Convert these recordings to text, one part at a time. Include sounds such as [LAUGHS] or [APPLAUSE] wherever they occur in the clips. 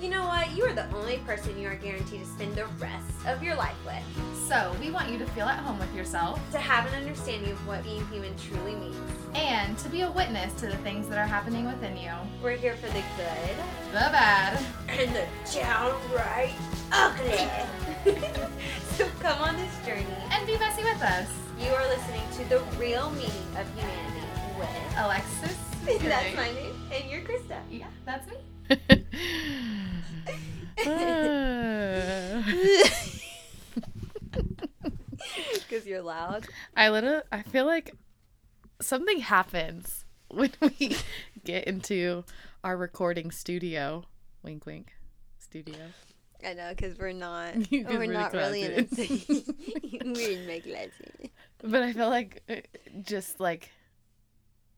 You know what? You are the only person you are guaranteed to spend the rest of your life with. So, we want you to feel at home with yourself To have an understanding of what being human truly means. and to be a witness to the things that are happening within you. We're here for the good The bad. and the downright ugly. [LAUGHS] so come on this journey. And be messy with us. You are listening to the real meaning of humanity with. Alexis. [LAUGHS] That's my name, and you're Krista. Yeah, that's me. Because you're loud. I literally, I feel like something happens [LAUGHS] when we get into our recording studio. Wink, wink. Studio. I know, because we're not. 'Cause we're, not [LAUGHS] really in classes. [LAUGHS] We make lesson. But I feel like uh, just like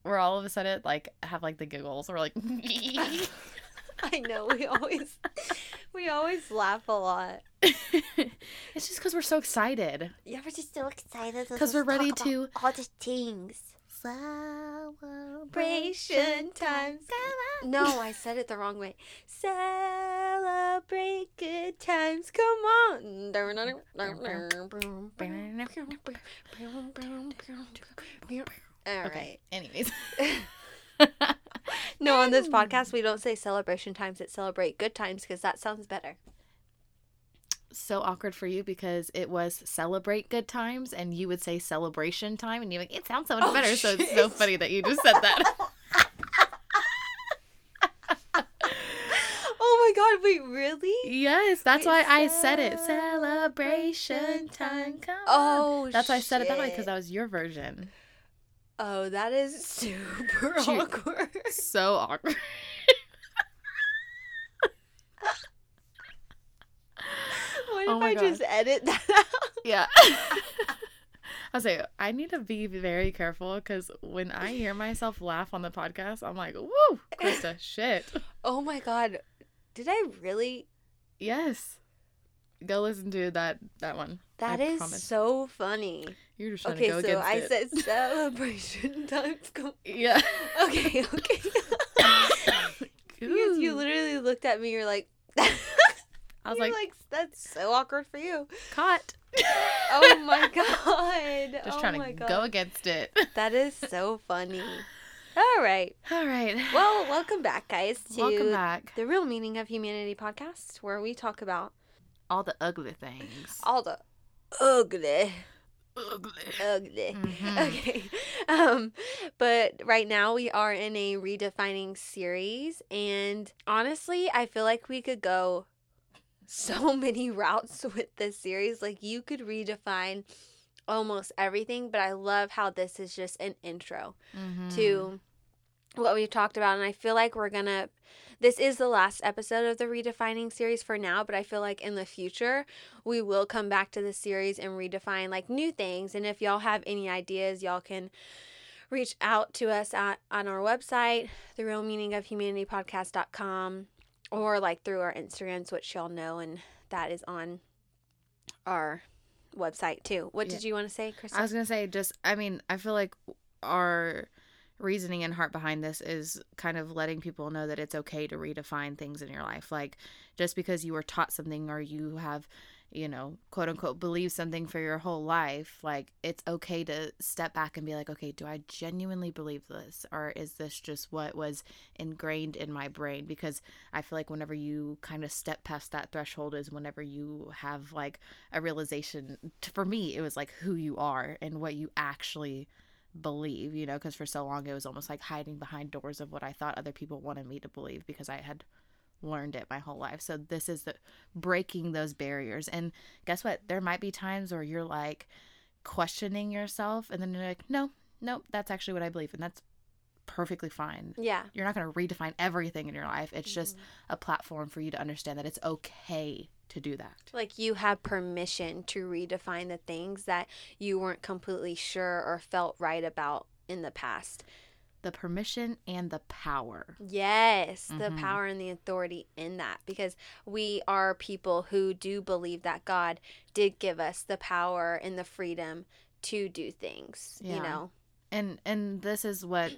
we're all of a sudden like have like the giggles. We're like, [LAUGHS] I know. We always, we always laugh a lot. [LAUGHS] it's just because we're so excited. Yeah, we're just so excited 'Cause we're ready to- all the things. Celebration times. No, [LAUGHS] I said it the wrong way. Celebrate good times. Come on. All Okay. Anyways. [LAUGHS] No, on this podcast, we don't say celebration times. It's celebrate good times because that sounds better. so awkward for you because it was celebrate good times and you would say celebration time and you're like, it sounds so much Oh, better. So it's so funny that you just said that. [LAUGHS] Oh my god, wait, really? yes, that's Wait, why I said it. Celebration time. Come on. Oh, That's why I said it that way because that was your version. Oh, that is [LAUGHS] super awkward. [LAUGHS] So awkward. [LAUGHS] What oh if Oh my I God. just edit that out? Yeah. I was like, I need to be very careful because when I hear myself laugh on the podcast, I'm like, woo, Krista, shit. Oh my god. Did I really? Yes. Go listen to that that one. That I is promise. so funny. You're just trying Okay, to go so I it. said [LAUGHS] celebration [LAUGHS] times. Yeah. Okay, okay. [LAUGHS] because you literally looked at me, you're like. I was like, like, that's so awkward for you. caught. Oh my god. Just oh trying to god. go against it. That is so funny. All right. All right. Well, welcome back, guys, to welcome back. the Real Meaning of Humanity podcast, where we talk about All the ugly things. all the ugly, Ugly. ugly. [LAUGHS] Mhm. Okay. Um, but right now we are in a redefining series, and honestly, I feel like we could go so [LAUGHS] many routes with this series. Like you could redefine almost everything, but I love how this is just an intro. Mhm. to what we've talked about and i feel like we're gonna this is the last episode of the redefining series for now but i feel like in the future we will come back to the series and redefine like new things. And if y'all have any ideas y'all can reach out to us at, on our website the real meaning of humanity podcast.com or like through our instagrams which y'all know and that is on our website too. What Yeah. did you want to say chris I was gonna say just I mean, I feel like our reasoning and heart behind this is kind of letting people know that it's okay to redefine things in your life. Like just because you were taught something or you have, you know, quote unquote believe something for your whole life, like it's okay to step back and be like, okay, do I genuinely believe this? Or is this just what was ingrained in my brain? Because I feel like whenever you kind of step past that threshold is whenever you have like a realization for me it was like who you are and what you actually believe you know because for so long it was almost like hiding behind doors of what i thought other people wanted me to believe because i had learned it my whole life. So this is the breaking those barriers. And guess what? There might be times where you're like questioning yourself and then you're like no no that's actually what i believe and that's perfectly fine. Yeah. You're not going to redefine everything in your life. It's just mm-hmm. a platform for you to understand that it's okay to do that like you have permission to redefine the things that you weren't completely sure or felt right about in the past. the permission and the power. Yes, the Mhm. power and the authority in that because we are people who do believe that God did give us the power and the freedom to do things, you know. And and this is what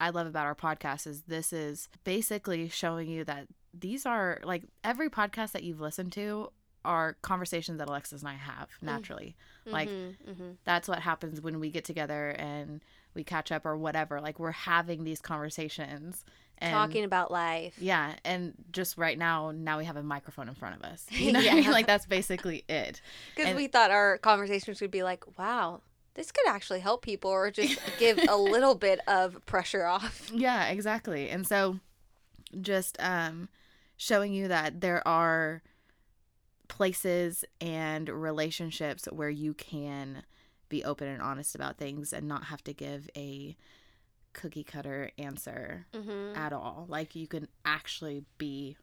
I love about our podcast is this is basically showing you that these are like every podcast that you've listened to are conversations that Alexis and I have naturally. Like Mhm, mhm. that's what happens when we get together and we catch up or whatever. Like we're having these conversations and talking about life. yeah, and just right now, now we have a microphone in front of us. You [LAUGHS] know Yeah. Like that's basically it. Because we thought our conversations would be like, wow, this could actually help people or just [LAUGHS] give a little bit of pressure off. Yeah, exactly. And so just um showing you that there are places and relationships where you can be open and honest about things and not have to give a cookie cutter answer Mm-hmm. at all. Like you can actually be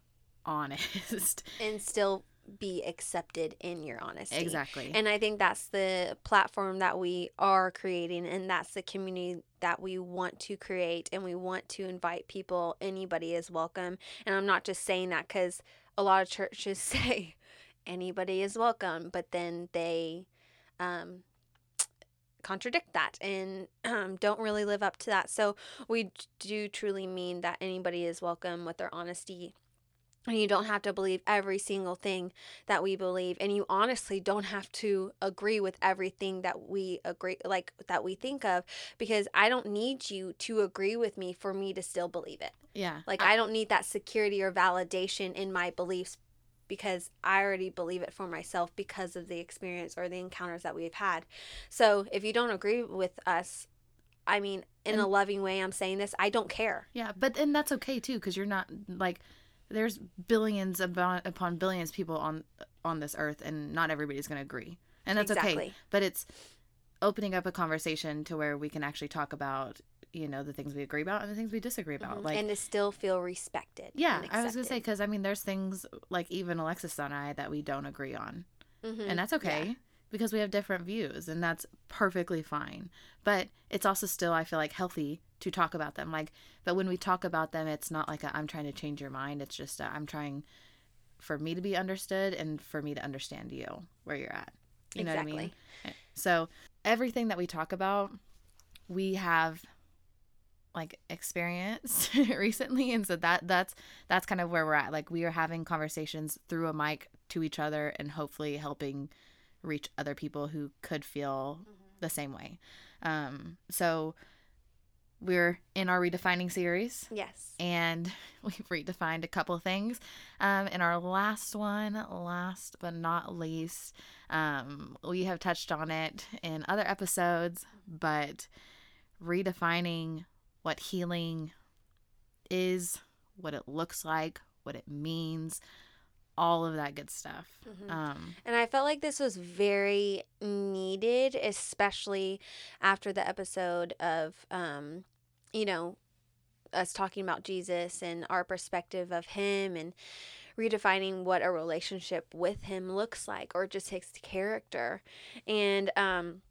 honest. And still be accepted in your honesty. exactly. And I think that's the platform that we are creating, and that's the community that we want to create, and we want to invite people. Anybody is welcome. And I'm not just saying that because a lot of churches [LAUGHS] say anybody is welcome, but then they um, contradict that and um, don't really live up to that. So we do truly mean that anybody is welcome with their honesty. And you don't have to believe every single thing that we believe and you honestly don't have to agree with everything that we agree like that we think of because I don't need you to agree with me for me to still believe it. yeah. Like I don't need that security or validation in my beliefs because I already believe it for myself because of the experience or the encounters that we've had. So, if you don't agree with us, I mean, in a loving way I'm saying this, I don't care. Yeah, but and that's okay too because you're not like there's billions upon, upon billions people on on this earth and not everybody's going to agree. And that's okay. But it's opening up a conversation to where we can actually talk about, you know, the things we agree about and the things we disagree about. Like and to still feel respected. yeah, I was going to say cuz I mean there's things like even Alexis and I that we don't agree on. Mhm. And that's okay. Because we have different views, and that's perfectly fine. But it's also still, I feel like, healthy to talk about them. Like, but when we talk about them, it's not like i I'm trying to change your mind. It's just i I'm trying for me to be understood and for me to understand you where you're at. You know what I mean? So everything that we talk about, we have like experienced [LAUGHS] recently and so that that's that's kind of where we're at like we are having conversations through a mic to each other and hopefully helping reach other people who could feel the same way um so we're in our redefining series Yes. and [LAUGHS] we've redefined a couple things. Um, in our last one, last but not least, um, we have touched on it in other episodes, but redefining what healing is, what it looks like, what it means, all of that good stuff. Mhm. Um, And I felt like this was very needed, especially after the episode of, um, you know, us talking about Jesus and our perspective of him and redefining what a relationship with him looks like or just his character. And um,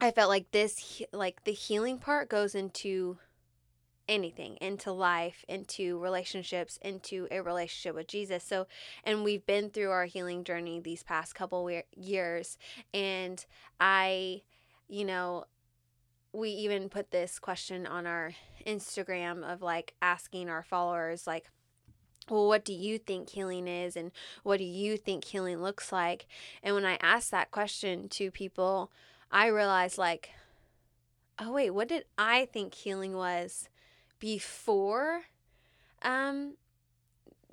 I felt like this, like the healing part goes into anything into life into relationships into a relationship with jesus. So and we've been through our healing journey these past couple we- years and i you know we even put this question on our instagram of like asking our followers like well what do you think healing is and what do you think healing looks like? And when i asked that question to people i realized like oh wait what did i think healing was before um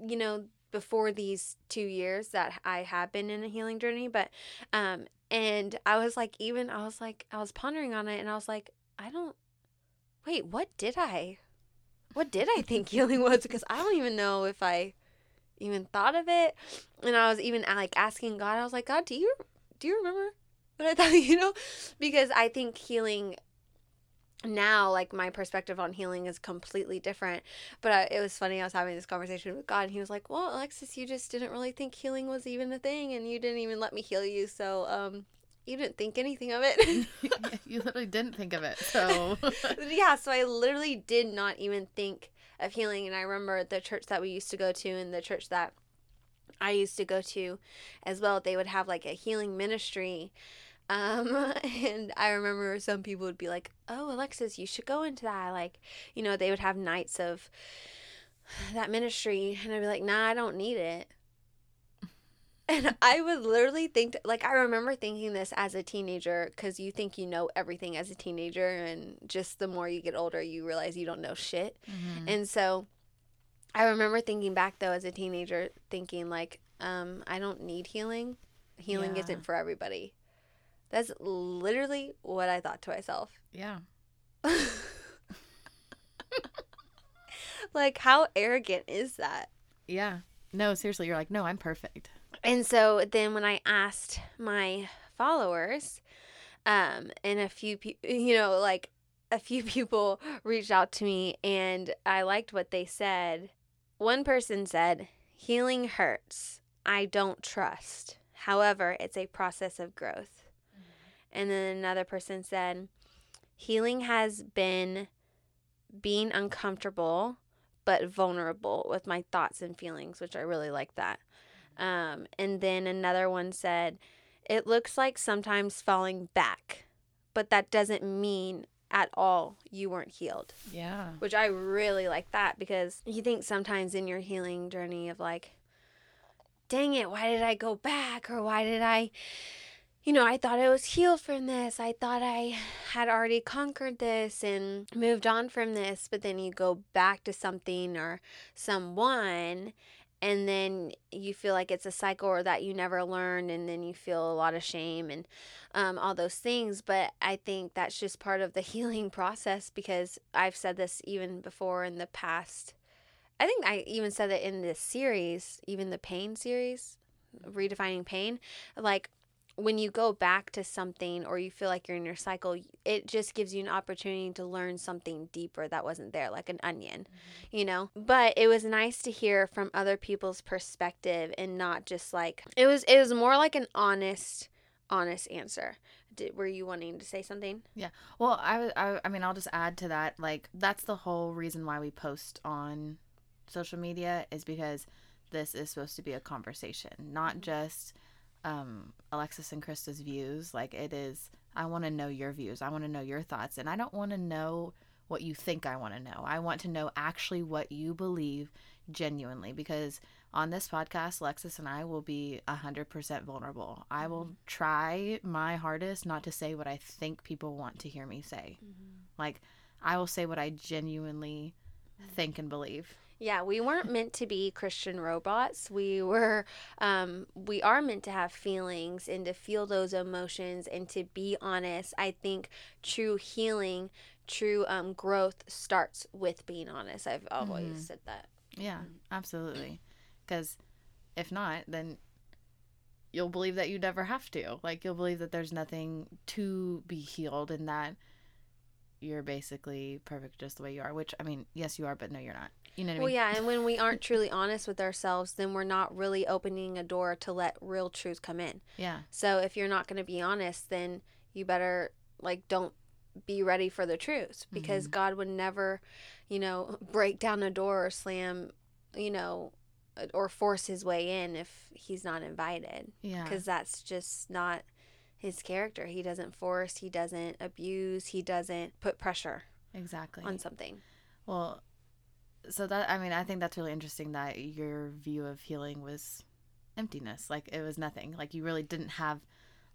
you know before these two years that I have been in a healing journey, but um, and I was like, even I was like, I was pondering on it, and I was like, I don't. Wait, what did I? What did I think [LAUGHS] healing was? Because I don't even know if I even thought of it, and I was even like asking God. I was like, God, do you do you remember what I thought? [LAUGHS] You know, because I think healing now like my perspective on healing is completely different but I, it was funny i was having this conversation with god and he was like well alexis you just didn't really think healing was even a thing and you didn't even let me heal you so um you didn't think anything of it [LAUGHS] [LAUGHS] you literally didn't think of it. So, [LAUGHS] yeah so i literally did not even think of healing and i remember the church that we used to go to and the church that i used to go to as well they would have like a healing ministry um [LAUGHS] and i remember some people would be like oh alexis you should go into that like you know they would have nights of [SIGHS] that ministry and I'd be like, "Nah, I don't need it." [LAUGHS] And I would literally think like I remember thinking this as a teenager cuz you think you know everything as a teenager and just the more you get older you realize you don't know shit. Mhm. And so I remember thinking back though as a teenager thinking like um I don't need healing. Healing Yeah. isn't for everybody. That's literally what I thought to myself. yeah. [LAUGHS] like how arrogant is that? Yeah. No, seriously, you're like, no, I'm perfect. And so then when I asked my followers, um, and a few people, you know, like a few [LAUGHS] people reached out to me and I liked what they said. One person said, Healing hurts. I don't trust. However, it's a process of growth. And then another person said, Healing has been being uncomfortable but vulnerable with my thoughts and feelings, which I really like that. Um, and then another one said, It looks like sometimes falling back, but that doesn't mean at all you weren't healed. Yeah. Which I really like that because you think sometimes in your healing journey of like, dang it, why did I go back? Or why did I, you know, I thought I was healed from this. I thought I had already conquered this and moved on from this. But then you go back to something or someone and then you feel like it's a cycle or that you never learned and then you feel a lot of shame and um, all those things but i think that's just part of the [LAUGHS] healing process because i've said this even before in the past i think i even said it in this series even the pain series redefining pain like when you go back to something or you feel like you're in your cycle it just gives you an opportunity to learn something deeper that wasn't there like an onion mm-hmm. you know but it was nice to hear from other people's perspective and not just like it was it was more like an honest honest answer Did, were you wanting to say something Yeah. Well, I, I I mean, I'll just add to that. Like, that's the whole reason why we post on social media is because this is supposed to be a conversation, not mm-hmm. just um, Alexis and Krista's views. Like, it is, I want to know your views. I want to know your thoughts. And I don't want to know what you think I want to know. I want to know actually what you believe genuinely because on this podcast, Alexis and I will be 100% vulnerable. I will mm-hmm. try my hardest not to say what I think people want to hear me say. Mm-hmm. Like, I will say what I genuinely mm-hmm. think and believe. Yeah, we weren't meant to be Christian robots. We were, um, we are meant to have feelings and to feel those emotions and to be honest. I think true healing, true um, growth starts with being honest. I've always Mhm. said that. Yeah, absolutely. Because if not, then you'll believe that you never have to. Like, you'll believe that there's nothing to be healed and that you're basically perfect just the way you are. Which, I mean, yes, you are, but no, you're not. You know what I Well, mean? yeah, and when we aren't [LAUGHS] truly honest with ourselves, then we're not really opening a door to let real truth come in. Yeah. So if you're not going to be honest, then you better like don't be ready for the truth because mm-hmm. God would never, you know, [LAUGHS] break down a door or slam, you know, uh, or force his way in if he's not invited Yeah. because that's just not his character. He doesn't force, he doesn't abuse, he doesn't put pressure Exactly. on something. Well, so that I mean, I think that's really interesting that your view of healing was emptiness. Like it was nothing. Like you really didn't have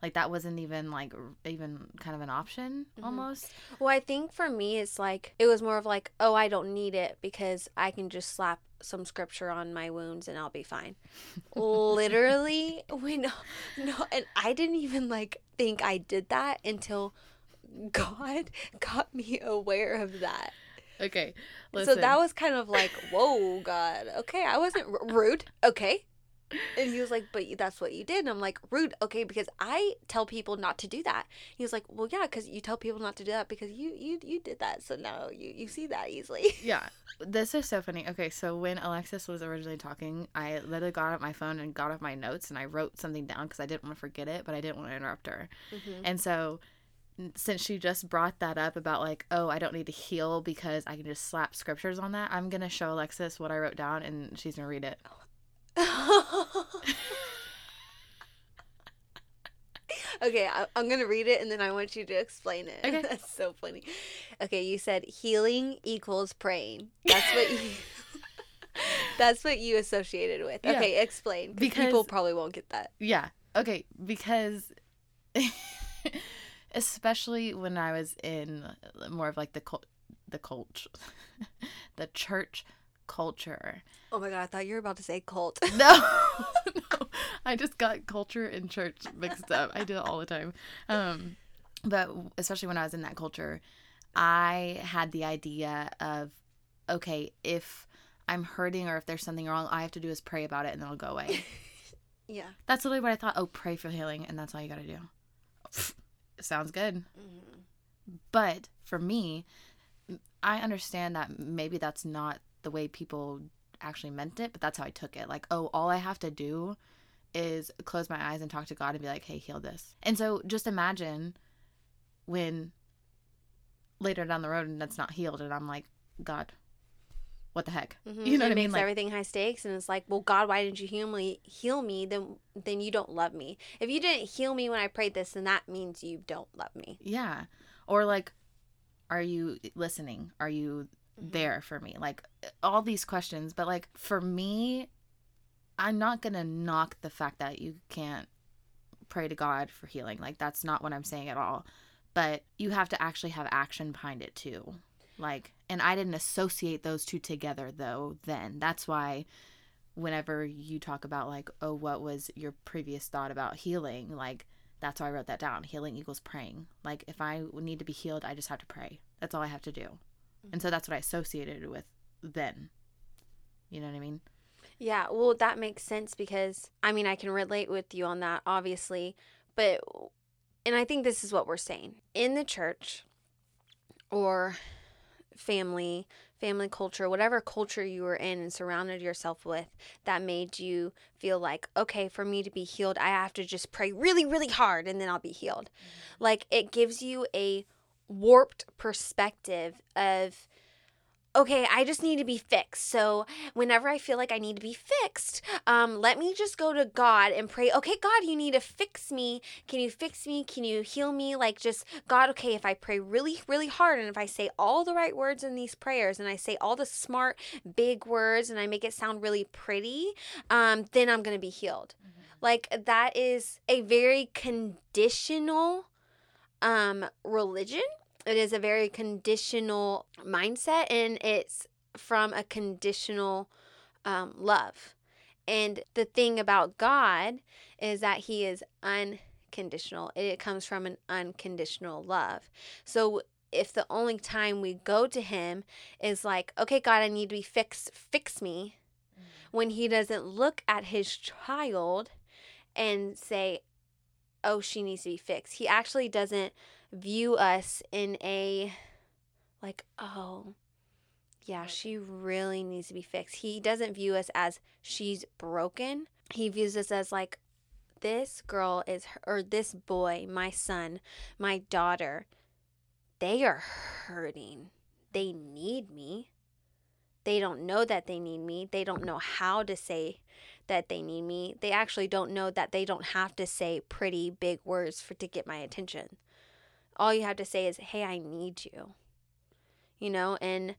like that wasn't even like even kind of an option Mhm. almost. Well, I think for me, it's like it was more of like, oh, I don't need it because I can just slap some scripture on my wounds and I'll be fine. Literally, [LAUGHS] when no, and I didn't even like think I did that until God [LAUGHS] got me aware of that. Okay. So that was kind of like, [LAUGHS] whoa, God. Okay, I wasn't r- rude. Okay. And he was like, but that's what you did. And I'm like, rude. Okay, because I tell people not to do that. He was like, well, yeah, because you tell people not to do that because you you you did that. So now you you see that easily. [LAUGHS] Yeah. This is so funny. Okay, so when Alexis was originally talking, I literally got out my phone and got off my notes and I wrote something down because I didn't want to forget it, but I didn't want to interrupt her. Mm-hmm. And so since she just brought that up about like, oh, I don't need to heal because I can just slap scriptures on that, I'm gonna show Alexis what I wrote down and she's gonna read it. [LAUGHS] okay, I, I'm gonna read it and then I want you to explain it. Okay. [LAUGHS] That's so funny. Okay, you said healing equals praying. That's what you. [LAUGHS] That's what you associated with. Yeah. Okay, explain. Because- people probably won't get that. Yeah. Okay. Because, especially when I was in more of like the cult, the cult, [LAUGHS] the church culture. Oh my god, I thought you were about to say cult. [LAUGHS] No, [LAUGHS] no, I just got culture and church mixed up. I do it all the time. Um, but especially when I was in that culture, I had the idea of, okay, if I'm hurting or if there's something wrong, all I have to do is pray about it and it'll go away. yeah. That's literally what I thought. Oh, pray for healing, and that's all you got to do. Sounds good. Mm-hmm. But for me, I understand that maybe that's not the way people actually meant it, but that's how I took it. Like, oh, all I have to do is close my eyes and talk to God and be like, hey, heal this. And so just imagine when later down the road and that's not healed, and I'm like, God, what the heck? Mhm. You know it what I mean? makes Like, everything high stakes, and it's like, well, God, why didn't you heal me? Heal me, then then you don't love me. If you didn't heal me when I prayed this, then that means you don't love me. Yeah. Or like, are you listening? Are you there for me? Like all these questions. But like for me, I'm not going to knock the fact that you can't pray to God for healing. Like that's not what I'm saying at all. But you have to actually have action behind it too. Like, and I didn't associate those two together though then. That's why whenever you talk about like, oh, what was your previous thought about healing? Like, that's why I wrote that down. Healing equals praying. Like if I need to be healed, I just have to pray. That's all I have to do. And so that's what I associated with then. You know what I mean? Yeah, well, that makes sense because I mean, I can relate with you on that, obviously, but and I think this is what we're saying in the church or family, family culture, whatever culture you were in and surrounded yourself with that made you feel like, okay, for me to be healed, I have to just pray really, really hard and then I'll be healed. Mm-hmm. Like it gives you a warped perspective of okay, I just need to be fixed. So whenever I feel like I need to be fixed, um, let me just go to God and pray, okay, God, you need to fix me. Can you fix me? Can you heal me? Like, just, God, okay, if I pray really, really hard and if I say all the right words in these prayers and I say all the smart, big words and I make it sound really pretty, um, then I'm going to be healed. Like, that is a very conditional um, religion it is a very conditional mindset and it's from a conditional um, love. And the thing about god is that he is unconditional. It comes from an unconditional love. So if the only time we go to him is like okay god i need to be fixed fix me when he doesn't look at his child and say oh she needs to be fixed he actually doesn't view us in a like oh yeah she really needs to be fixed. He doesn't view us as she's broken. He views us as like this girl is or this boy my son my daughter they are hurting. They need me. They don't know that they need me. They don't know how to say that they need me. They actually don't know that they don't have to say pretty big words for to get my attention all you have to say is, hey, I need you. You know, and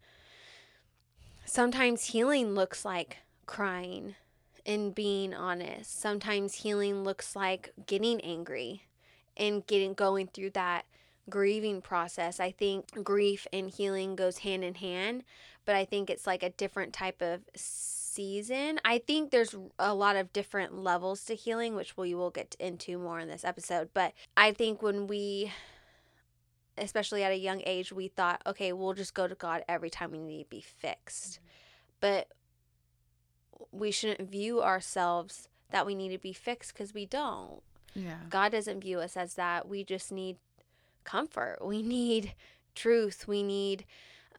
sometimes healing looks like crying and being honest. Sometimes healing looks like getting angry and getting going through that grieving process. I think grief and healing goes hand in hand, but I think it's like a different type of season. I think there's a lot of different levels to healing, which we will get into more in this episode. But I think when we especially at a young age, we thought, okay, we'll just go to God every time we need to be fixed. Mm-hmm. But we shouldn't view ourselves that we need to be fixed because we don't. Yeah. God doesn't view us as that. We just need comfort. [LAUGHS] We need truth. We need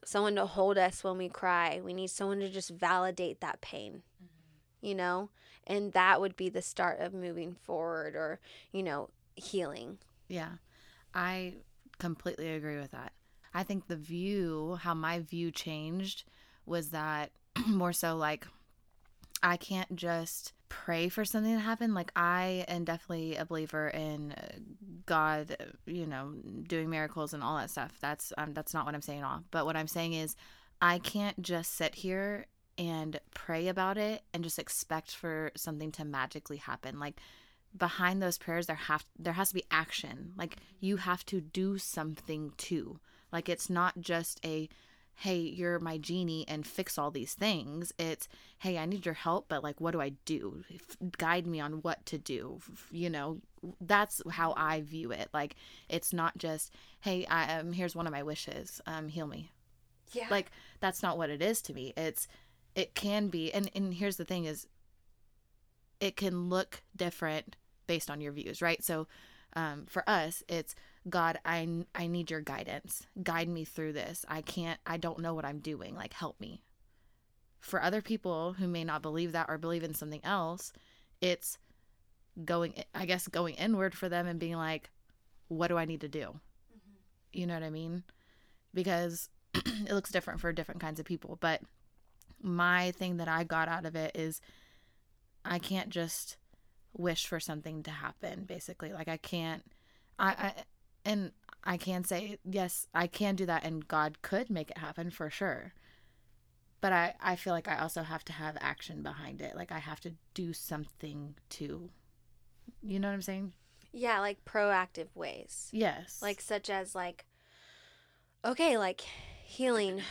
someone to hold us when we cry. We need someone to just validate that pain, mm-hmm. you know? And that would be the start of moving forward or, you know, healing. Yeah. I completely agree with that. I think the view, how my view changed was that [CLEARS THROAT] more so like I can't just pray for something to happen. Like I am definitely a believer in uh, God, you know, doing miracles and all that stuff. That's um, that's not what I'm saying at all. But what I'm saying is I can't just sit here and pray about it and just expect for something to magically happen. Like behind those prayers there have there has to be action. Like you have to do something too. Like it's not just a hey, you're my genie and fix all these things. It's, hey, I need your help, but like, what do I do? Guide me on what to do. You know, that's how I view it. Like, it's not just, hey, I, um, here's one of my wishes, um, heal me. Yeah. Like, that's not what it is to me. It's, it can be, and, and here's the thing is, it can look different based on your views, right? So, um, for us, it's, God, I I need your guidance. Guide me through this. I can't I don't know what I'm doing. Like help me. For other people who may not believe that or believe in something else, it's going I guess going inward for them and being like what do I need to do? Mm-hmm. You know what I mean? Because [CLEARS THROAT] it looks different for different kinds of people, but my thing that I got out of it is I can't just wish for something to happen basically. Like I can't I, I and I can say, yes, I can do that, and God could make it happen for sure. But I, I feel like I also have to have action behind it. Like I have to do something to, you know what I'm saying? Yeah, like proactive ways. Yes. Like, such as, like, okay, like healing.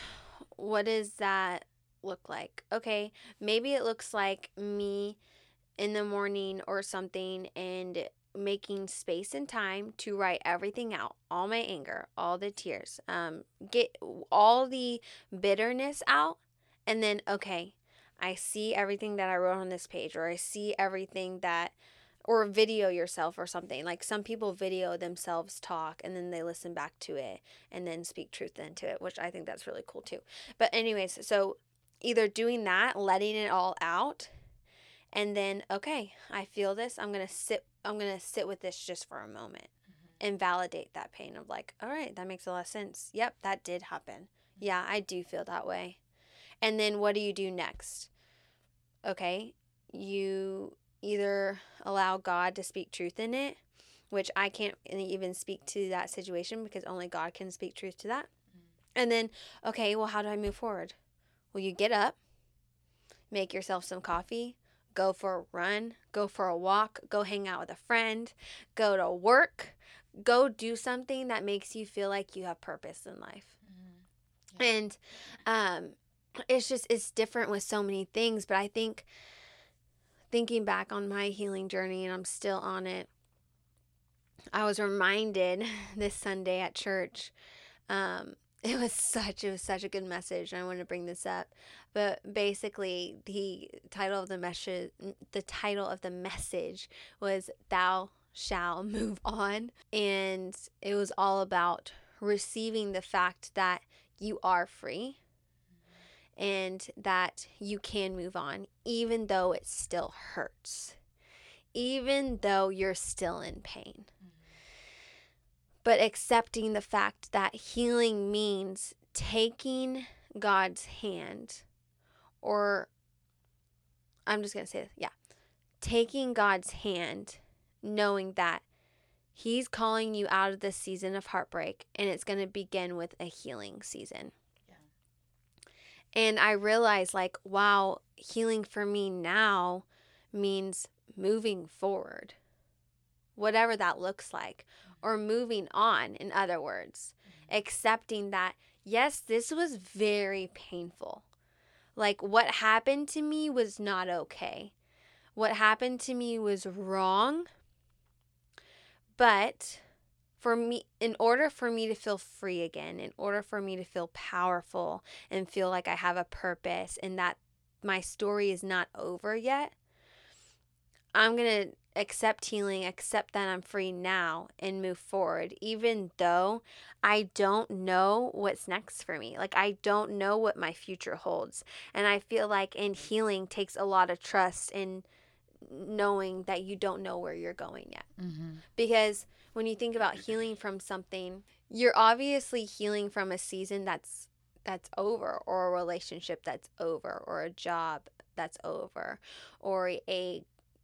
What does that look like? Okay, maybe it looks like me in the morning or something and making space and time to write everything out all my anger all the tears um get all the bitterness out and then okay i see everything that i wrote on this page or i see everything that or video yourself or something like some people video themselves talk and then they listen back to it and then speak truth into it which i think that's really cool too. But anyways so either doing that letting it all out and then okay i feel this i'm to sit i'm to sit with this just for a moment mm-hmm. and validate that pain of like all right that makes a lot of sense yep that did happen mm-hmm. yeah i do feel that way and then what do you do next okay you either allow god to speak truth in it which i can't even speak to that situation because only god can speak truth to that mm-hmm. and then okay well how do i move forward well you get up make yourself some coffee go for a run, go for a walk, go hang out with a friend, go to work, go do something that makes you feel like you have purpose in life. Mm-hmm. Yeah. And um, it's just, it's different with so many things, but I think thinking back on my healing journey, and I'm still on it, I was reminded [LAUGHS] this Sunday at church. Um, it was such it was such a good message. I want to bring this up, but basically the title of the message the title of the message was "Thou shall move on," and it was all about receiving the fact that you are free and that you can move on, even though it still hurts, even though you're still in pain but accepting the fact that healing means taking God's hand, or I'm just going to say, this. yeah, taking God's hand, knowing that He's calling you out of this season of heartbreak and it's going to begin with a healing season. Yeah. And I realized, like, wow, healing for me now means moving forward, whatever that looks like or moving on, in other words, mm-hmm. accepting that, yes, this was very painful. Like, what happened to me was not okay. What happened to me was wrong. But for me, in order for me to feel free again, in order for me to feel powerful and feel like I have a purpose and that my story is not over yet, I'm going to accept healing, accept that I'm free now, and move forward, even though I don't know what's next for me. Like, I don't know what my future holds. And I feel like in healing takes a lot of trust in knowing that you don't know where you're going yet. Mm-hmm. Because when you think about healing from something, you're obviously healing from a season that's that's over or a relationship that's over or a job that's over or a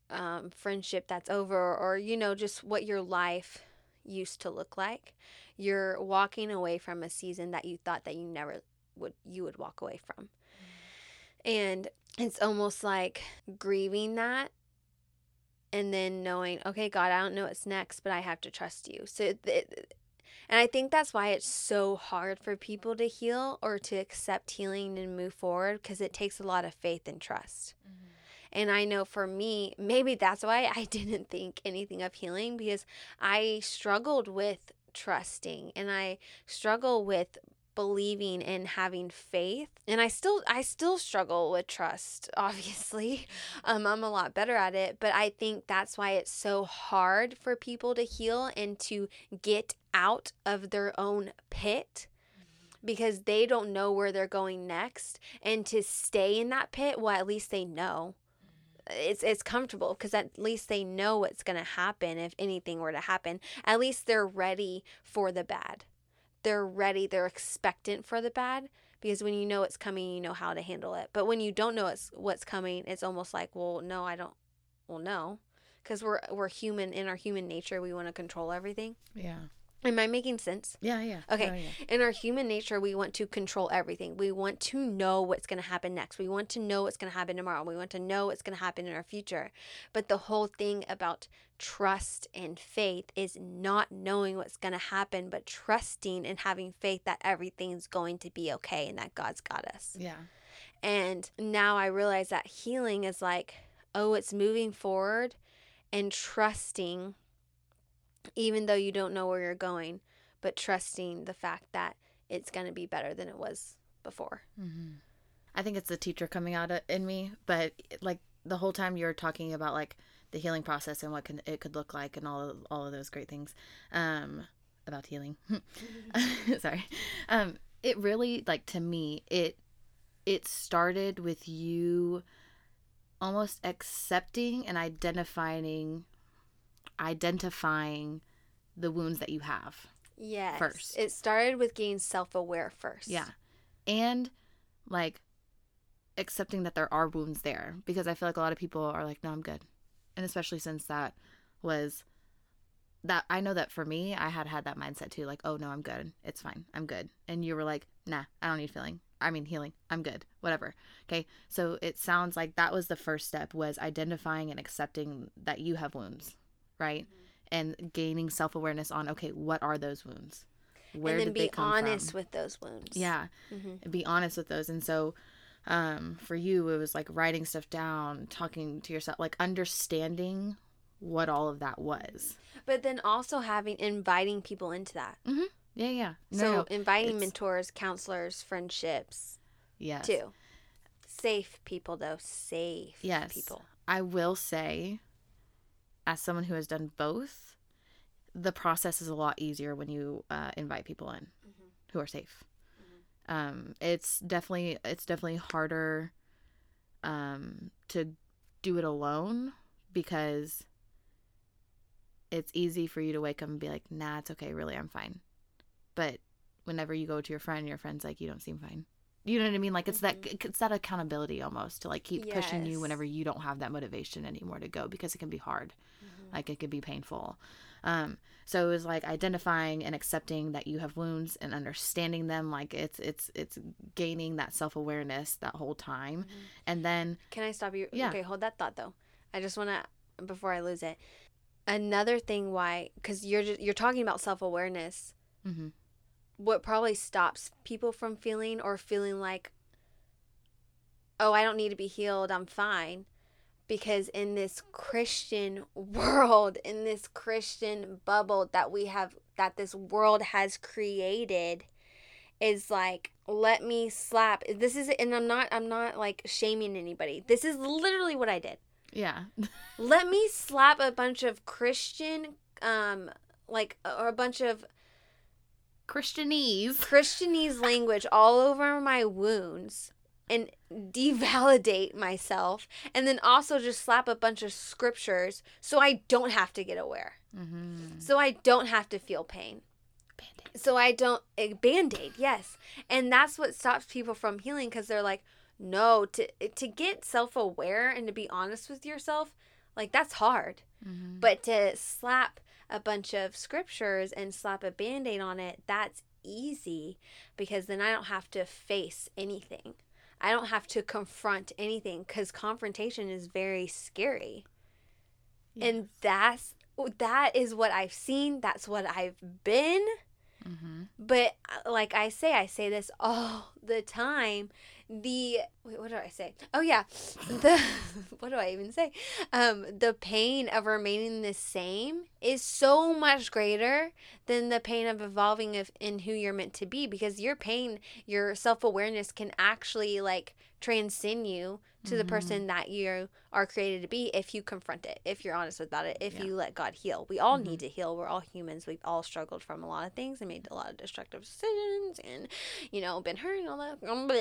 um, friendship that's over or you know just what your life used to look like you're walking away from a season that you thought that you never would you would walk away from And it's almost like grieving that and then knowing, okay, God, I don't know what's next, but I have to trust you. So, and I think that's why it's so hard for people to heal or to accept healing and move forward because it takes a lot of faith and trust. And I know for me, maybe that's why I [LAUGHS] didn't think anything of healing because I struggled with trusting and I struggle with believing and having faith. And i still i still struggle with trust [LAUGHS] obviously. Um, i'm a lot better at it but i think that's why it's so hard for people to heal and to get out of their own pit because they don't know where they're going next. And to stay in that pit well at least they know it's it's comfortable because at least they know what's going to happen if anything were to happen at least they're ready for the bad they're ready, they're expectant for the bad because when you know it's coming, you know how to handle it. But when you don't know it's what's coming, it's almost like, well, no, I don't. Well, no, because we're we're human in our human nature, we want to control everything. Yeah. Am I making sense? Yeah, yeah. Okay. Yeah, yeah. In our human nature, we want to control everything. We want to know what's going to happen next. We want to know what's going to happen tomorrow. We want to know what's going to happen in our future. But the whole thing about trust and faith is not knowing what's going to happen, but trusting and having faith that everything's going to be okay and that God's got us. Yeah. And now I realize that healing is like, oh, it's moving forward and trusting even though you don't know where you're going, but trusting the fact that it's going to be better than it was before. Mm-hmm. I think it's the teacher coming out in me, but like the whole time you're talking about like the healing process and what can it could look like and all of, all of those great things um, about healing. [LAUGHS] [LAUGHS] Sorry, um, it really like to me it it started with you almost accepting and identifying identifying the wounds that you have. Yes. First. It started with getting self aware first. Yeah. And like accepting that there are wounds there because I feel like a lot of people are like, no, I'm good. And especially since that was that I know that for me, I had had that mindset too like, oh, no, I'm good. It's fine. I'm good. And you were like, nah, I don't need feeling. I mean, healing. I'm good. Whatever. Okay. So it sounds like that was the first step was identifying and accepting that you have wounds, right? Mm-hmm. And gaining self awareness on, okay, what are those wounds? Where and then did be they come honest from? with those wounds. Yeah. Mm-hmm. Be honest with those. And so um, for you, it was like writing stuff down, talking to yourself, like understanding what all of that was. But then also having, inviting people into that. Mm-hmm. Yeah, yeah. No, so no, inviting mentors, counselors, friendships. Yes. Too. Safe people though. Safe yes. people. I will say, as someone who has done both, the process is a lot easier when you uh, invite people in mm-hmm. who are safe. Mm-hmm. Um, it's definitely it's definitely harder um, to do it alone because it's easy for you to wake up and be like, "Nah, it's okay. Really, I'm fine." But whenever you go to your friend, your friend's like, you don't seem fine. You know what I mean? Like it's mm-hmm. that it's that accountability almost to like keep yes. pushing you whenever you don't have that motivation anymore to go because it can be hard. Mm-hmm. Like it could be painful. Um, so it was like identifying and accepting that you have wounds and understanding them. Like it's it's it's gaining that self awareness that whole time, mm-hmm. and then can I stop you? Yeah. Okay, hold that thought though. I just want to before I lose it. Another thing why because you're you're talking about self awareness. What probably stops people from feeling or feeling like, oh, I don't need to be healed, I'm fine. Because in this Christian [LAUGHS] world, in this Christian bubble that we have, that this world has created, is like, let me slap. This is, and I'm not, I'm not like shaming anybody. This is literally what I did. Yeah. let me slap a bunch of Christian, um, like, or a bunch of Christianese. Christianese language all over my wounds and devalidate myself and then also just slap a bunch of scriptures so I don't have to get aware. Mm-hmm. So I don't have to feel pain. Band-aid. So I don't a band-aid, yes. And that's what stops people from healing cuz they're like no to to get self-aware and to be honest with yourself, like that's hard. Mm-hmm. But to slap a bunch of scriptures and slap a band aid on it, that's easy because then I don't have to face anything. I don't have to confront anything because confrontation is very scary. And that's that is what I've seen. That's what I've been. Mm-hmm. But uh, like I say, I say this all the time. The wait, what do I say? Oh yeah, the [LAUGHS] what do I even say? Um, the pain of remaining the same is so much greater than the pain of evolving of in who you're meant to be. Because your pain, your self awareness, can actually like transcend you to the Mhm. person that you are created to be if you confront it, if you're honest about it, if Yeah. you let God heal. We all Mhm. need to heal. We're all humans. We've all struggled from a lot of things and made a lot of destructive decisions and, you know, been hurt and all that. um.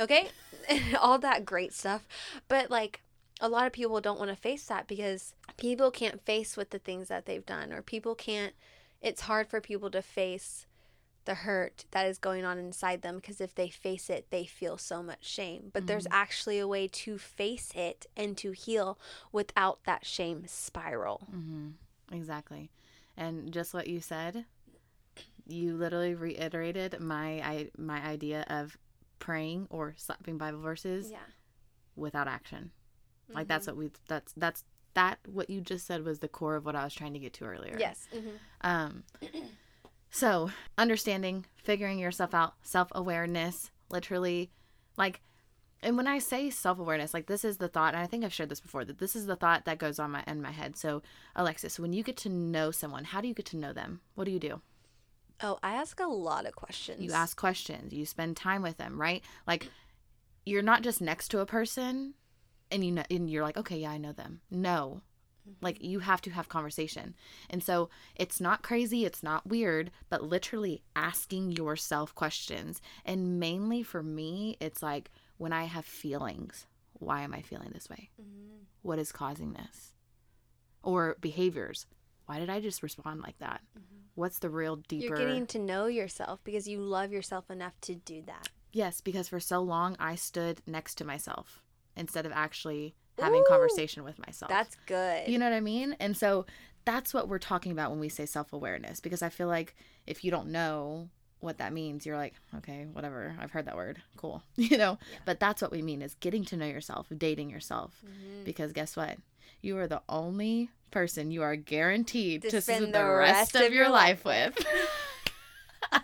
Okay? [LAUGHS] all that great stuff. But, like, a lot of people don't want to face that because people can't face with the things that they've done or people can't, it's hard for people to face the hurt that is going on inside them because if they face it, they feel so much shame. But there's actually a way to face it and to heal without that shame spiral. Mm-hmm. Exactly. And just what you said, you literally reiterated my I, my idea of praying or slapping Bible verses Yeah. without action. Like Mm-hmm. that's what we that's that's that what you just said was the core of what I was trying to get to earlier. Yes. hmm Um, [CLEARS THROAT] so understanding, figuring yourself out, self awareness, literally, like, and when I say self awareness, like this is the thought, and I think I've shared this before, that this is the thought that goes on my in my head. So, Alexis, when you get to know someone, how do you get to know them? What do you do? Oh, I ask a lot of questions. You ask questions, you spend time with them, right? Like, you're not just next to a person, and you know, and you're like, okay, yeah, I know them. No, like you have to have conversation. And so it's not crazy, it's not weird, but literally asking yourself questions. And mainly for me, it's like when I have feelings, why am I feeling this way? Mhm. What is causing this? Or behaviors. Why did I just respond like that? What's the real deeper You're getting to know yourself because you love yourself enough to do that. Yes, because for so long I stood next to myself instead of actually having Ooh, conversation with myself. That's good. You know what I mean? And so that's what we're talking about when we say self awareness because I feel like if you don't know what that means, you're like, okay, whatever. I've heard that word. Cool. [LAUGHS] You know? Yeah. But that's what we mean is getting to know yourself, dating yourself. Mhm. Because guess what? You are the only person you are guaranteed To to, spend spend the rest of your life with. [LAUGHS]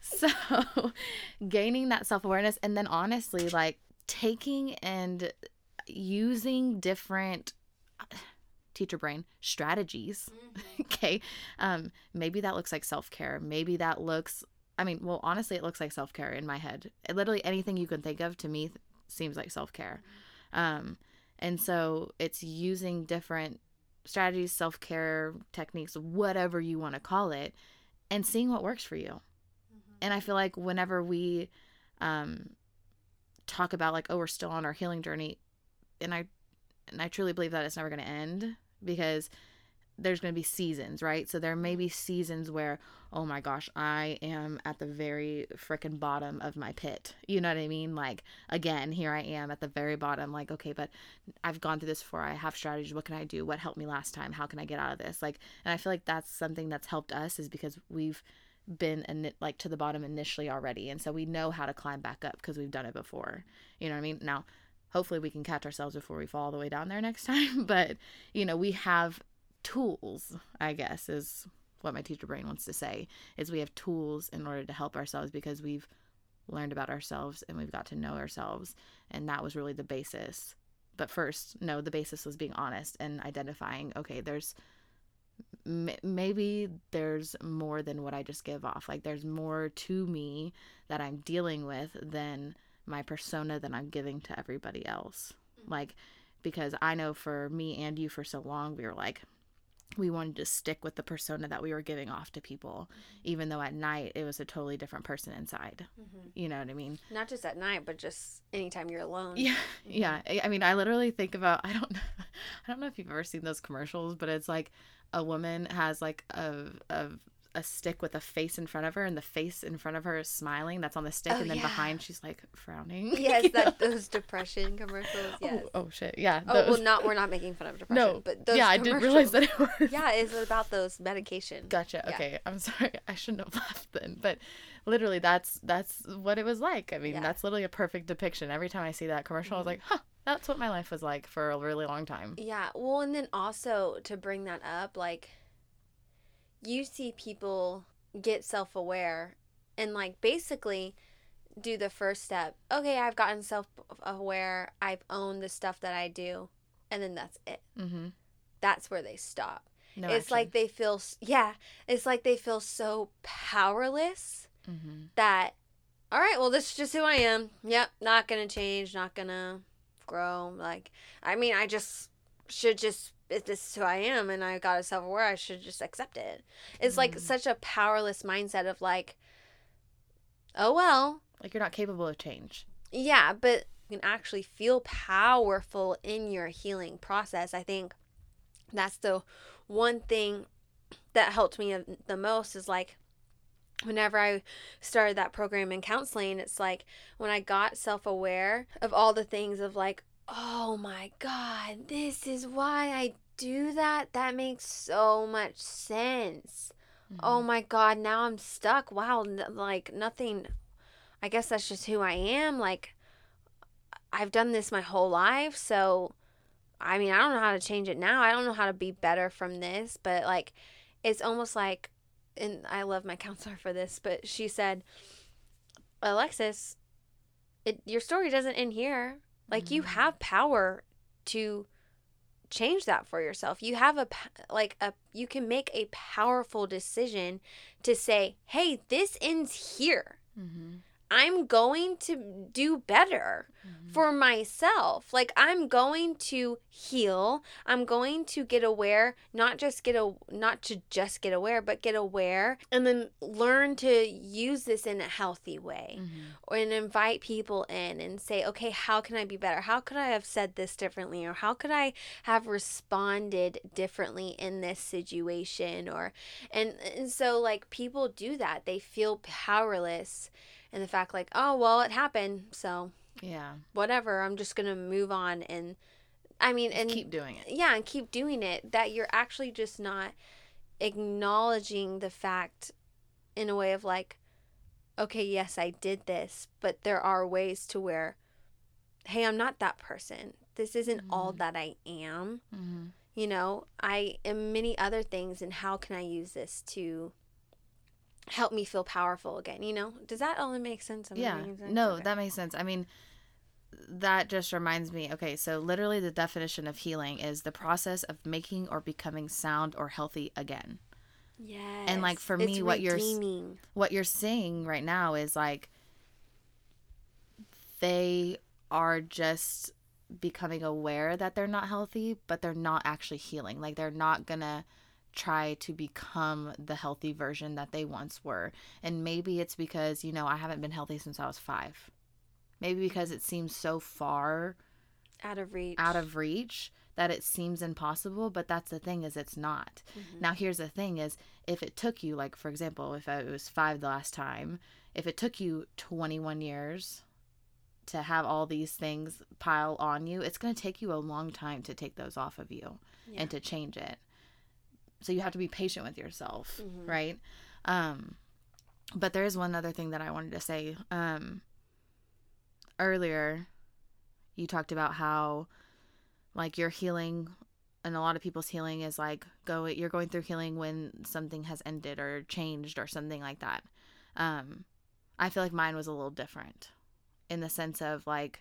so, [LAUGHS] gaining that self awareness, and then honestly, like taking and using different teacher brain strategies. [LAUGHS] okay. Um, maybe that looks like self care. Maybe that looks, I mean, well, honestly, it looks like self care in my head. Literally anything you can think of to me th- seems like self care. Um, and so it's using different strategies, self care techniques, whatever you want to call it, and seeing what works for you. And I feel like whenever we um, talk about like, oh, we're still on our healing journey, and I and I truly believe that it's never going to end because there's going to be seasons, right? So there may be mm-hmm. seasons where, oh my gosh, I am at the very freaking bottom of my pit. You know what I mean? Like, again, here I am at the very bottom. Like, okay, but I've gone through this before. I have strategies. What can I do? What helped me last time? How can I get out of this? Like, and I feel like that's something that's helped us is because we've been in, like to the bottom initially already. And so we know how to climb back up because we've done it before. You know what I mean? Now, hopefully we can catch ourselves before we fall all the way down there next [LAUGHS] time. But, you know, we have tools, I guess, is what my teacher brain wants to say, is we have tools in order to help ourselves because we've learned about ourselves and we've got to know ourselves. And that was really the basis. But first, no, the basis was being honest and identifying, okay, there's maybe there's more than what I just give off. Like there's more to me that I'm dealing with than my persona that I'm giving to everybody else. Like because I know for me and you for so long we were like we wanted to stick with the persona that we were giving off to people even though at night it was a totally different person inside. Mm-hmm. You know what I mean? Not just at night, but just anytime you're alone. Yeah, [LAUGHS] yeah. I- I mean, I literally think about I don't know, [LAUGHS] I don't know if you've ever seen those commercials, but it's like a woman has like a a a stick with a face in front of her and the face in front of her is smiling that's on the stick Oh, and then yeah. behind she's like frowning [LAUGHS] Yes, that those depression commercials. Oh, yes. oh, oh shit yeah Oh, well, not we're not making fun of depression, no but those yeah i didn't realize that it was Yeah, it's about those medication. Gotcha. Yeah. Okay. I'm [LAUGHS] sorry. I shouldn't have laughed then. But literally that's that's what it was like. I mean, Yeah. that's literally a perfect depiction. Every time I see that commercial, I was like, mm-hmm. huh, that's what my life was like for a really long time. Yeah, well, and then also to bring that up, like, you see people get self aware and, like, basically do the first step. Okay, I've gotten self aware, I've owned the stuff that I do, and then that's it. Mm-hmm. That's where they stop. No it's like they feel, yeah, it's like they feel so powerless mm-hmm. that, all right, well, this is just who I am. Yep, not gonna change, not gonna grow. Like, I mean, I just should just, if this is who I am and I got self aware, I should just accept it. It's like Mhm. such a powerless mindset of like, oh, well, like you're not capable of change. yeah, but you can actually feel powerful in your healing process. I think that's the one thing that helped me the most is like whenever I started that program in counseling, it's like when I got self aware of all the things of like, oh my God, this is why I do that. That makes so much sense. Oh mm-hmm. my God, now I'm stuck. Wow, n- like nothing. I guess that's just who I am. Like, I've done this my whole life. So, I mean, I don't know how to change it now. I don't know how to be better from this. But, like, it's almost like, and I love my [LAUGHS] counselor for this, but she said, Alexis, it, your story doesn't end here. Like, you Mhm. have power to change that for yourself. You have a like a you can make a powerful decision to say, "Hey, this ends here. Mm-hmm. I'm going to do better for myself. Like I'm going to heal. I'm going to get aware, not just get a not to just get aware, but get aware and then learn to use this in a healthy way Mm-hmm. or and invite people in and say, okay, how can I be better? How could I have said this differently? Or how could I have responded differently in this situation? Or and and so like people do that. They feel powerless and the fact like, oh well it happened, so Yeah. whatever, I'm just gonna move on and I mean and keep doing it. yeah, and keep doing it, that you're actually just not acknowledging the fact in a way of like, okay, yes, I did this, but there are ways to where, hey, I'm not that person. This isn't all Mhm. that I am. Mm-hmm. You know, I am many other things, and how can I use this to help me feel powerful again? You know, does that only make sense? Yeah. sense? No, Okay. that makes sense. I mean, that just reminds me. Okay, so literally the definition of healing is the process of making or becoming sound or healthy again. yes. And like, for me, what you're What you're saying right now is like they are just becoming aware that they're not healthy, but they're not actually healing. Like they're not gonna try to become the healthy version that they once were. And maybe it's because, you know, I haven't been healthy since I was five. Maybe because it seems so far out of reach. out of reach that it seems impossible but that's the thing is it's not Mhm. now here's the thing is if it took you like for example if it was five the last time if it took you 21 years to have all these things pile on you it's going to take you a long time to take those off of you Yeah. and to change it so you have to be patient with yourself Mhm. right? Um but there is one other thing that i wanted to say. Um earlier you talked about how like your healing and a lot of people's healing is like go you're going through healing when something has ended or changed or something like that. Um i feel like mine was a little different in the sense of like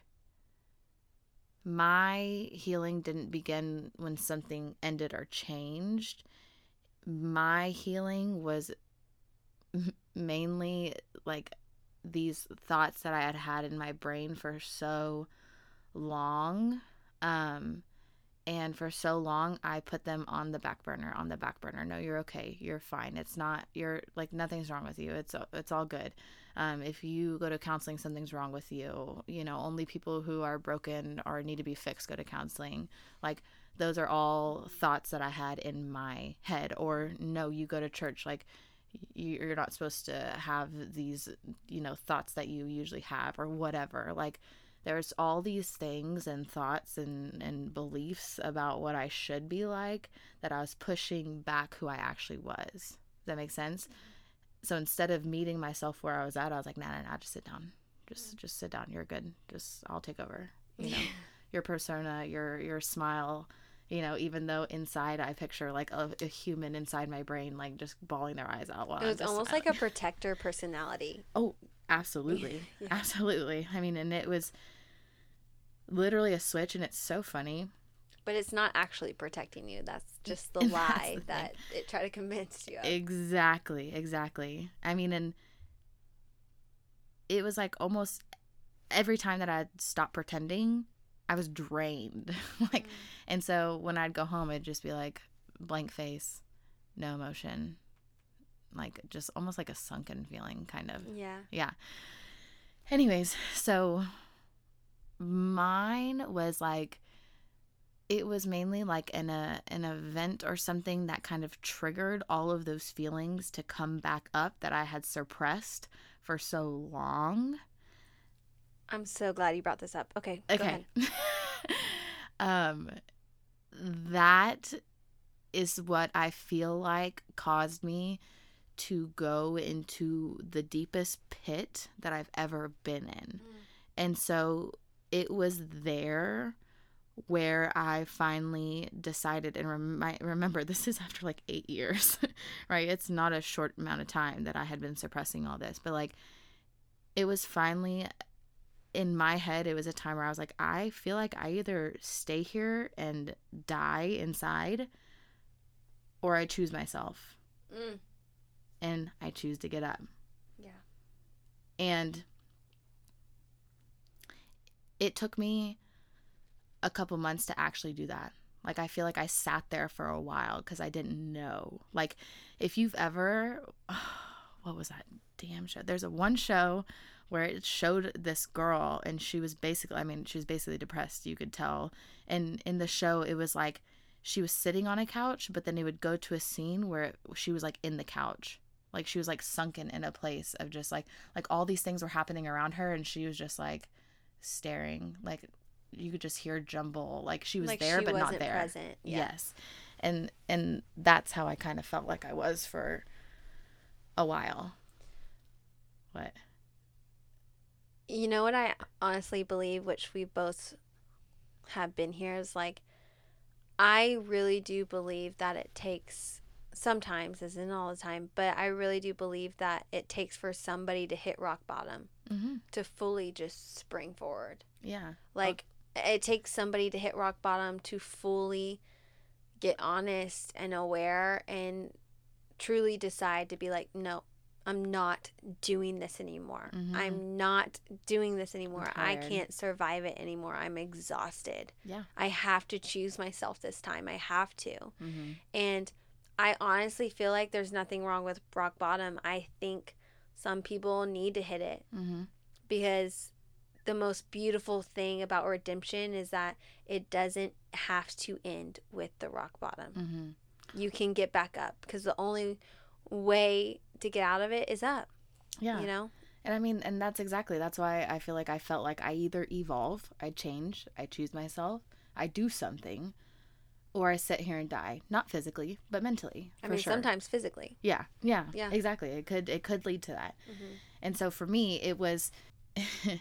my healing didn't begin when something ended or changed my healing was mainly like these thoughts that I had had in my brain for so long. Um, and for so long, I put them on the back burner, on the back burner. No, you're okay. You're fine. It's not, you're like, nothing's wrong with you. It's, it's all good. Um, if you go to counseling, something's wrong with you. You know, only people who are broken or need to be fixed go to counseling. Like, those are all thoughts that I had in my head. Or, no, you go to church. Like, You- You're not supposed to have these, you know, thoughts that you usually have or whatever. Like, there's all these things and thoughts and, and beliefs about what I should be like that I was pushing back who I actually was. Does that make sense? So instead of meeting myself where I was at, I was like, nah, nah, nah, just sit down. Just just sit down. You're good. Just I'll take over. You know, [LAUGHS] your persona, your your smile, you know, even though inside I picture like a, a human inside my brain, like just bawling their eyes out while It was almost smiling. like a [LAUGHS] protector personality. Oh, absolutely. [LAUGHS] Absolutely. I mean, and it was literally a switch and it's so funny. But it's not actually protecting you. That's [LAUGHS] just the And lie the thing. that it tried to convince you of. Exactly, exactly. I mean, and it was like almost every time that I'd stop pretending, I was drained. like, mm. And so when I'd go home, it'd just be like blank face, no emotion, like just almost like a sunken feeling, kind of. yeah. Yeah. Anyways, so mine was like it was mainly like an a, an event or something that kind of triggered all of those feelings to come back up that I had suppressed for so long. I'm so glad you brought this up. Okay. Go Okay. ahead. [LAUGHS] um that is what I feel like caused me to go into the deepest pit that I've ever been in. Mm. And so it was there where I finally decided, and remi- remember, [LAUGHS] this is after like eight years, [LAUGHS] right? It's not a short amount of time that I had been suppressing all this, but like it was finally in my head, it was a time where I was like, I feel like I either stay here and die inside or I choose myself Mm. and I choose to get up. Yeah. And it took me a couple months to actually do that. Like, I feel like I sat there for a while because I didn't know. Like, if you've ever, [SIGHS] what was that damn show? There's a one show where it showed this girl and she was basically, I mean, she was basically depressed, you could tell. And in the show, it was like she was sitting on a couch, but then it would go to a scene where she was like in the couch. Like she was like sunken in a place of just like like all these things were happening around her and she was just like staring. Like you could just hear jumble. Like she was like there she but not there. present. Yeah. yes. And and that's how i kind of felt like i was for a while. What You know what I honestly believe, which we both have been here, is like I really do believe that it takes sometimes, isn't all the time, but I really do believe that it takes for somebody to hit rock bottom mm-hmm. to fully just spring forward. yeah Like it takes somebody to hit rock bottom to fully get honest and aware and truly decide to be like, no, I'm not doing this anymore. Mhm. I'm not doing this anymore. I can't survive it anymore. I'm exhausted. yeah I have to choose myself this time. I have to. mm-hmm. And I honestly feel like there's nothing wrong with rock bottom. I think some people need to hit it Mm-hmm. because the most beautiful thing about redemption is that it doesn't have to end with the rock bottom. Mm-hmm. You can get back up because the only way to get out of it is up, yeah you know? And I mean, and that's exactly that's why I feel like I felt like I either evolve, I change, I choose myself, I do something, or I sit here and die. Not physically, but mentally. I mean, sure. sometimes physically. Yeah, yeah, Yeah. exactly. It could it could lead to that. Mhm. And so for me, it was. [LAUGHS]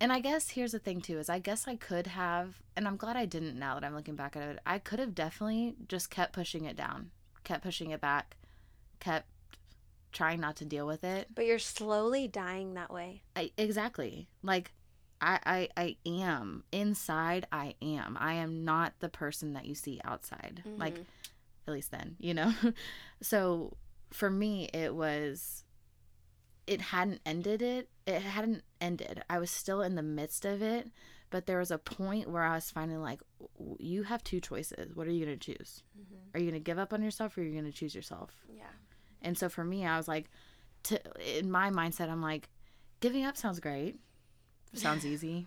and I guess here's the thing too is I guess I could have, and I'm glad I didn't. Now that I'm looking back at it, I could have definitely just kept pushing it down, kept pushing it back, kept trying not to deal with it. But you're slowly dying that way. I, exactly. Like I, I I am inside. I am. I am not the person that you see outside. Like Mhm. at least then, you know. [LAUGHS] so for me, it was. It hadn't ended it. It hadn't ended. I was still in the midst of it, but there was a point where I was finally like, "You have two choices. What are you gonna choose? Mhm. Are you gonna give up on yourself, or are you gonna choose yourself?" Yeah. And so for me, I was like, to, in my mindset, I'm like, giving up sounds great. Sounds [SIGHS] easy.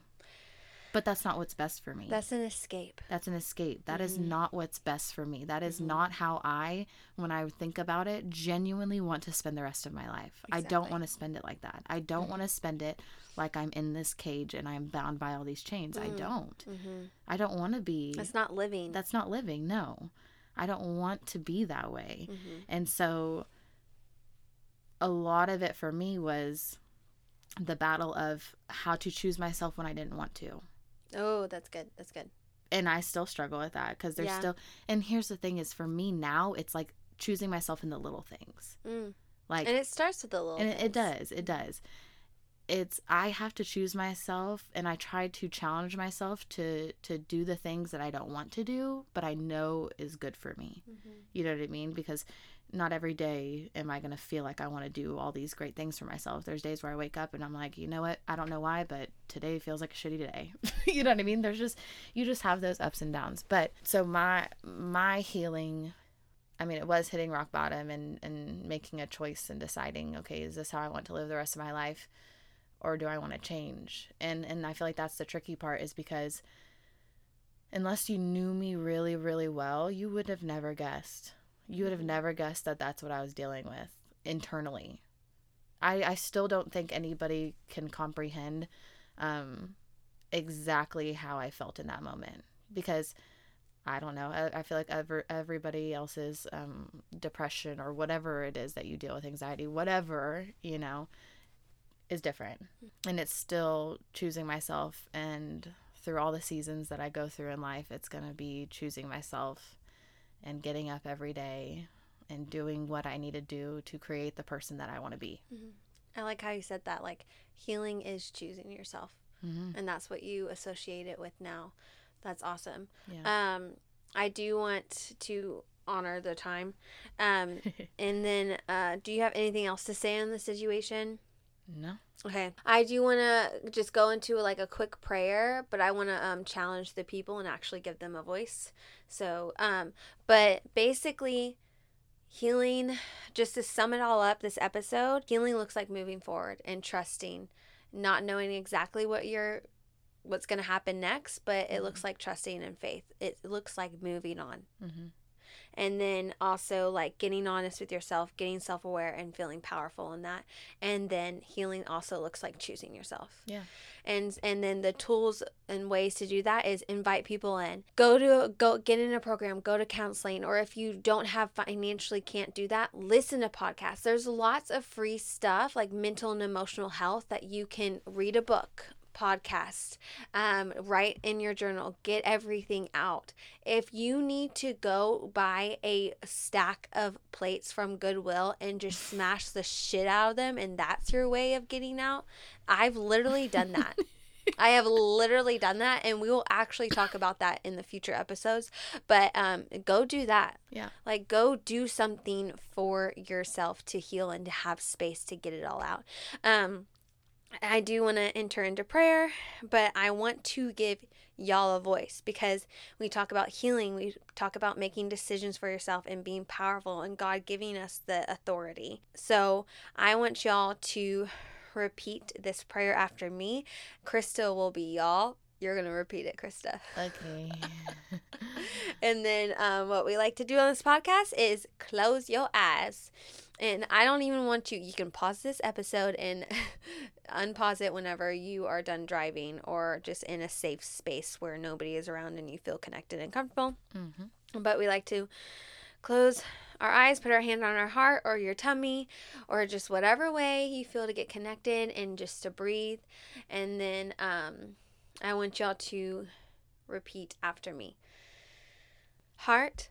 But that's not what's best for me. That's an escape. That's an escape. That is Mhm. not what's best for me. That is Mhm. not how I, when I think about it, genuinely want to spend the rest of my life. I don't want to spend it like that. I don't Mhm. want to spend it like I'm in this cage and I'm bound by all these chains. I Mm. don't. Mm-hmm. I don't want to be. That's not living. That's not living. No. I don't want to be that way. mm-hmm. And so a lot of it for me was the battle of how to choose myself when I didn't want to. Oh, that's good. That's good. And I still struggle with that because there's Yeah. still and here's the thing is for me now it's like choosing myself in the little things. Mm. Like And it starts with the little. and it, it does. It does. It's I have to choose myself and I try to challenge myself to to do the things that I don't want to do, but I know is good for me. Mhm. You know what I mean? Because not every day am I going to feel like I want to do all these great things for myself. There's days where I wake up and I'm like, you know what? I don't know why, but today feels like a shitty day. [LAUGHS] you know what I mean? There's just you just have those ups and downs. But so my my healing I mean, it was hitting rock bottom and and making a choice and deciding, okay, is this how I want to live the rest of my life or do I want to change? And and I feel like that's the tricky part is because unless you knew me really really well, you would have never guessed. You would have never guessed that that's what I was dealing with internally. I I still don't think anybody can comprehend um exactly how I felt in that moment because I don't know. I, I feel like ever everybody else's um, depression or whatever it is that you deal with, anxiety, whatever you know, is different, and it's still choosing myself. And through all the seasons that I go through in life, it's gonna be choosing myself and getting up every day and doing what I need to do to create the person that I want to be. I like how you said that. Like healing is choosing yourself, Mm-hmm. and that's what you associate it with now. That's awesome. Yeah. Um, I do want to honor the time. Um, [LAUGHS] and then, uh, do you have anything else to say on the situation? No. Okay. I do want to just go into like a quick prayer, but I want to um, challenge the people and actually give them a voice. So, um, but basically, healing, just to sum it all up, this episode, healing looks like moving forward and trusting, not knowing exactly what you're. What's going to happen next, but it looks like trusting in faith. It looks like moving on Mm-hmm. And then also like getting honest with yourself getting self-aware and feeling powerful in that. And then healing also looks like choosing yourself. Yeah. and and then the tools and ways to do that is invite people in. Go to go get in a program go to counseling or if you don't have financially can't do that listen to podcasts. There's lots of free stuff like mental and emotional health that you can read a book podcast um, write in your journal get everything out if you need to go buy a stack of plates from goodwill and just [LAUGHS] smash the shit out of them and that's your way of getting out i've literally done that [LAUGHS] I have literally done that, and we will actually talk [LAUGHS] about that in the future episodes. But um, go do that. Yeah. Like, go do something for yourself to heal and to have space to get it all out. Um, I do want to enter into prayer, but I want to give y'all a voice because we talk about healing, we talk about making decisions for yourself and being powerful, and God giving us the authority. So I want y'all to repeat this prayer after me. Krista will be y'all. You're going to repeat it, Krista. Okay. [LAUGHS] and then um, what we like to do on this podcast is close your eyes. And I don't even want you, you can pause this episode and [LAUGHS] unpause it whenever you are done driving or just in a safe space where nobody is around and you feel connected and comfortable. mm-hmm. But we like to close our eyes, put our hand on our heart or your tummy, or just whatever way you feel to get connected and just to breathe. And then um, I want y'all to repeat after me Heart,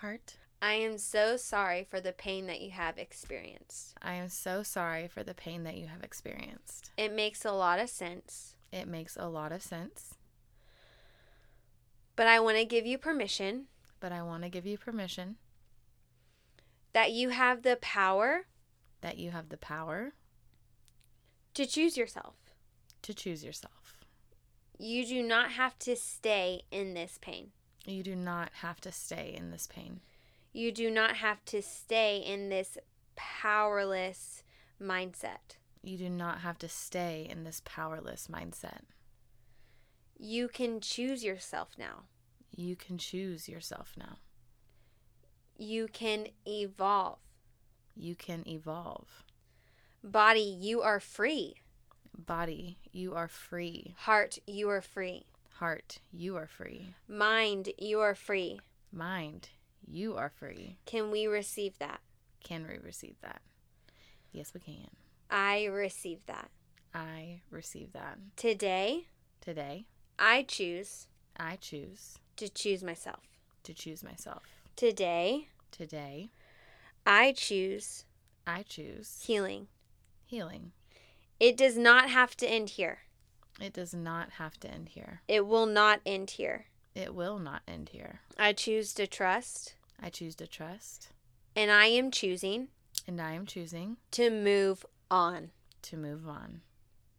Heart, I am so sorry for the pain that you have experienced. I am so sorry for the pain that you have experienced. It makes a lot of sense, It makes a lot of sense, but I want to give you permission but I want to give you permission that you have the power that you have the power to choose yourself. to choose yourself. You do not have to stay in this pain. You do not have to stay in this pain. You do not have to stay in this powerless mindset. You do not have to stay in this powerless mindset. You can choose yourself now. You can choose yourself now. You can evolve. You can evolve. Body, you are free. Body, you are free. Heart, you are free. Heart, you are free. Mind, you are free. Mind, you are free. Can we receive that? Can we receive that? Yes, we can. I receive that. I receive that. Today, Today, I choose I choose to choose myself. to choose myself. Today, Today, I choose I choose healing. healing. It does not have to end here. It does not have to end here. It will not end here. It will not end here. I choose to trust, I choose to trust, and I am choosing and I am choosing to move on to move on.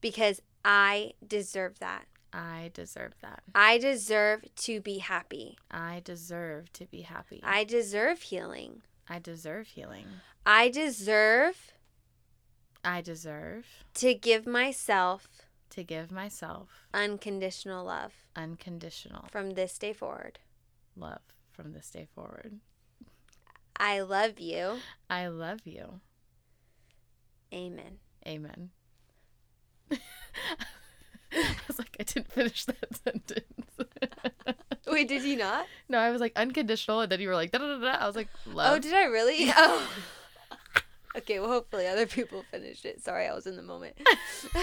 because I deserve that. I deserve that. I deserve to be happy. I deserve to be happy. I deserve healing. I deserve healing. I deserve I deserve to give myself to give myself unconditional love unconditional from this day forward. love from this day forward. I love you. I love you. Amen. Amen. [LAUGHS] I was like, I didn't finish that [LAUGHS] sentence. [LAUGHS] Wait, did you not? no, I was like unconditional, and then you were like da da da. da. I was like, oh, love. Oh, did I really? Oh. Okay, well, hopefully other people finished it. Sorry, I was in the moment. [LAUGHS]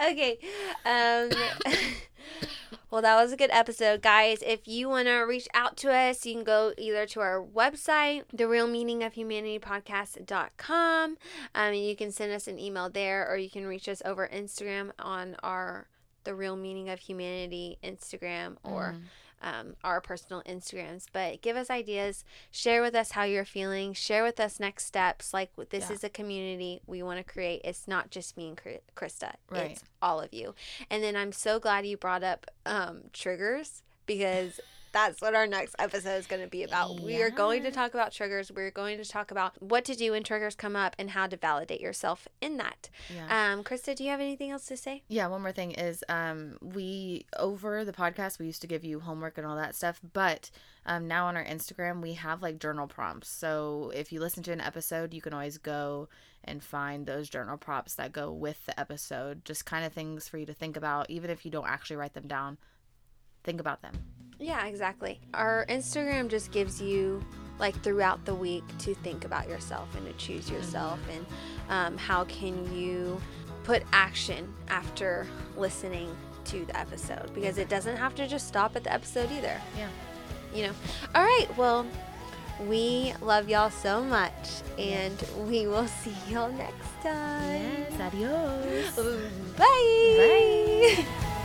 okay. Um, [LAUGHS] well, that was a good episode, guys. If you want to reach out to us, you can go either to our website, the real meaning of humanity podcast.com. Um, and you can send us an email there, or you can reach us over Instagram on our the real meaning of humanity Instagram or um, our personal Instagrams. But give us ideas, share with us how you're feeling, share with us next steps. Like this Yeah. is a community we want to create. It's not just me and Krista. Right. It's all of you. And then I'm so glad you brought up um, triggers because. That's what our next episode is going to be about. We are going to talk about triggers. We're going to talk about what to do when triggers come up and how to validate yourself in that. Yeah. Um, Krista, do you have anything else to say? Yeah, one more thing is um we over the podcast we used to give you homework and all that stuff, but um now on our Instagram we have like journal prompts. So if you listen to an episode, you can always go and find those journal prompts that go with the episode. Just kind of things for you to think about even if you don't actually write them down. Think about them. Yeah, exactly. Our Instagram just gives you like throughout the week to think about yourself and to choose yourself and um, how can you put action after listening to the episode because it doesn't have to just stop at the episode either. Yeah. You know. All right. Well, we love y'all so much and we will [LAUGHS] see y'all next time. adios. Bye. Bye.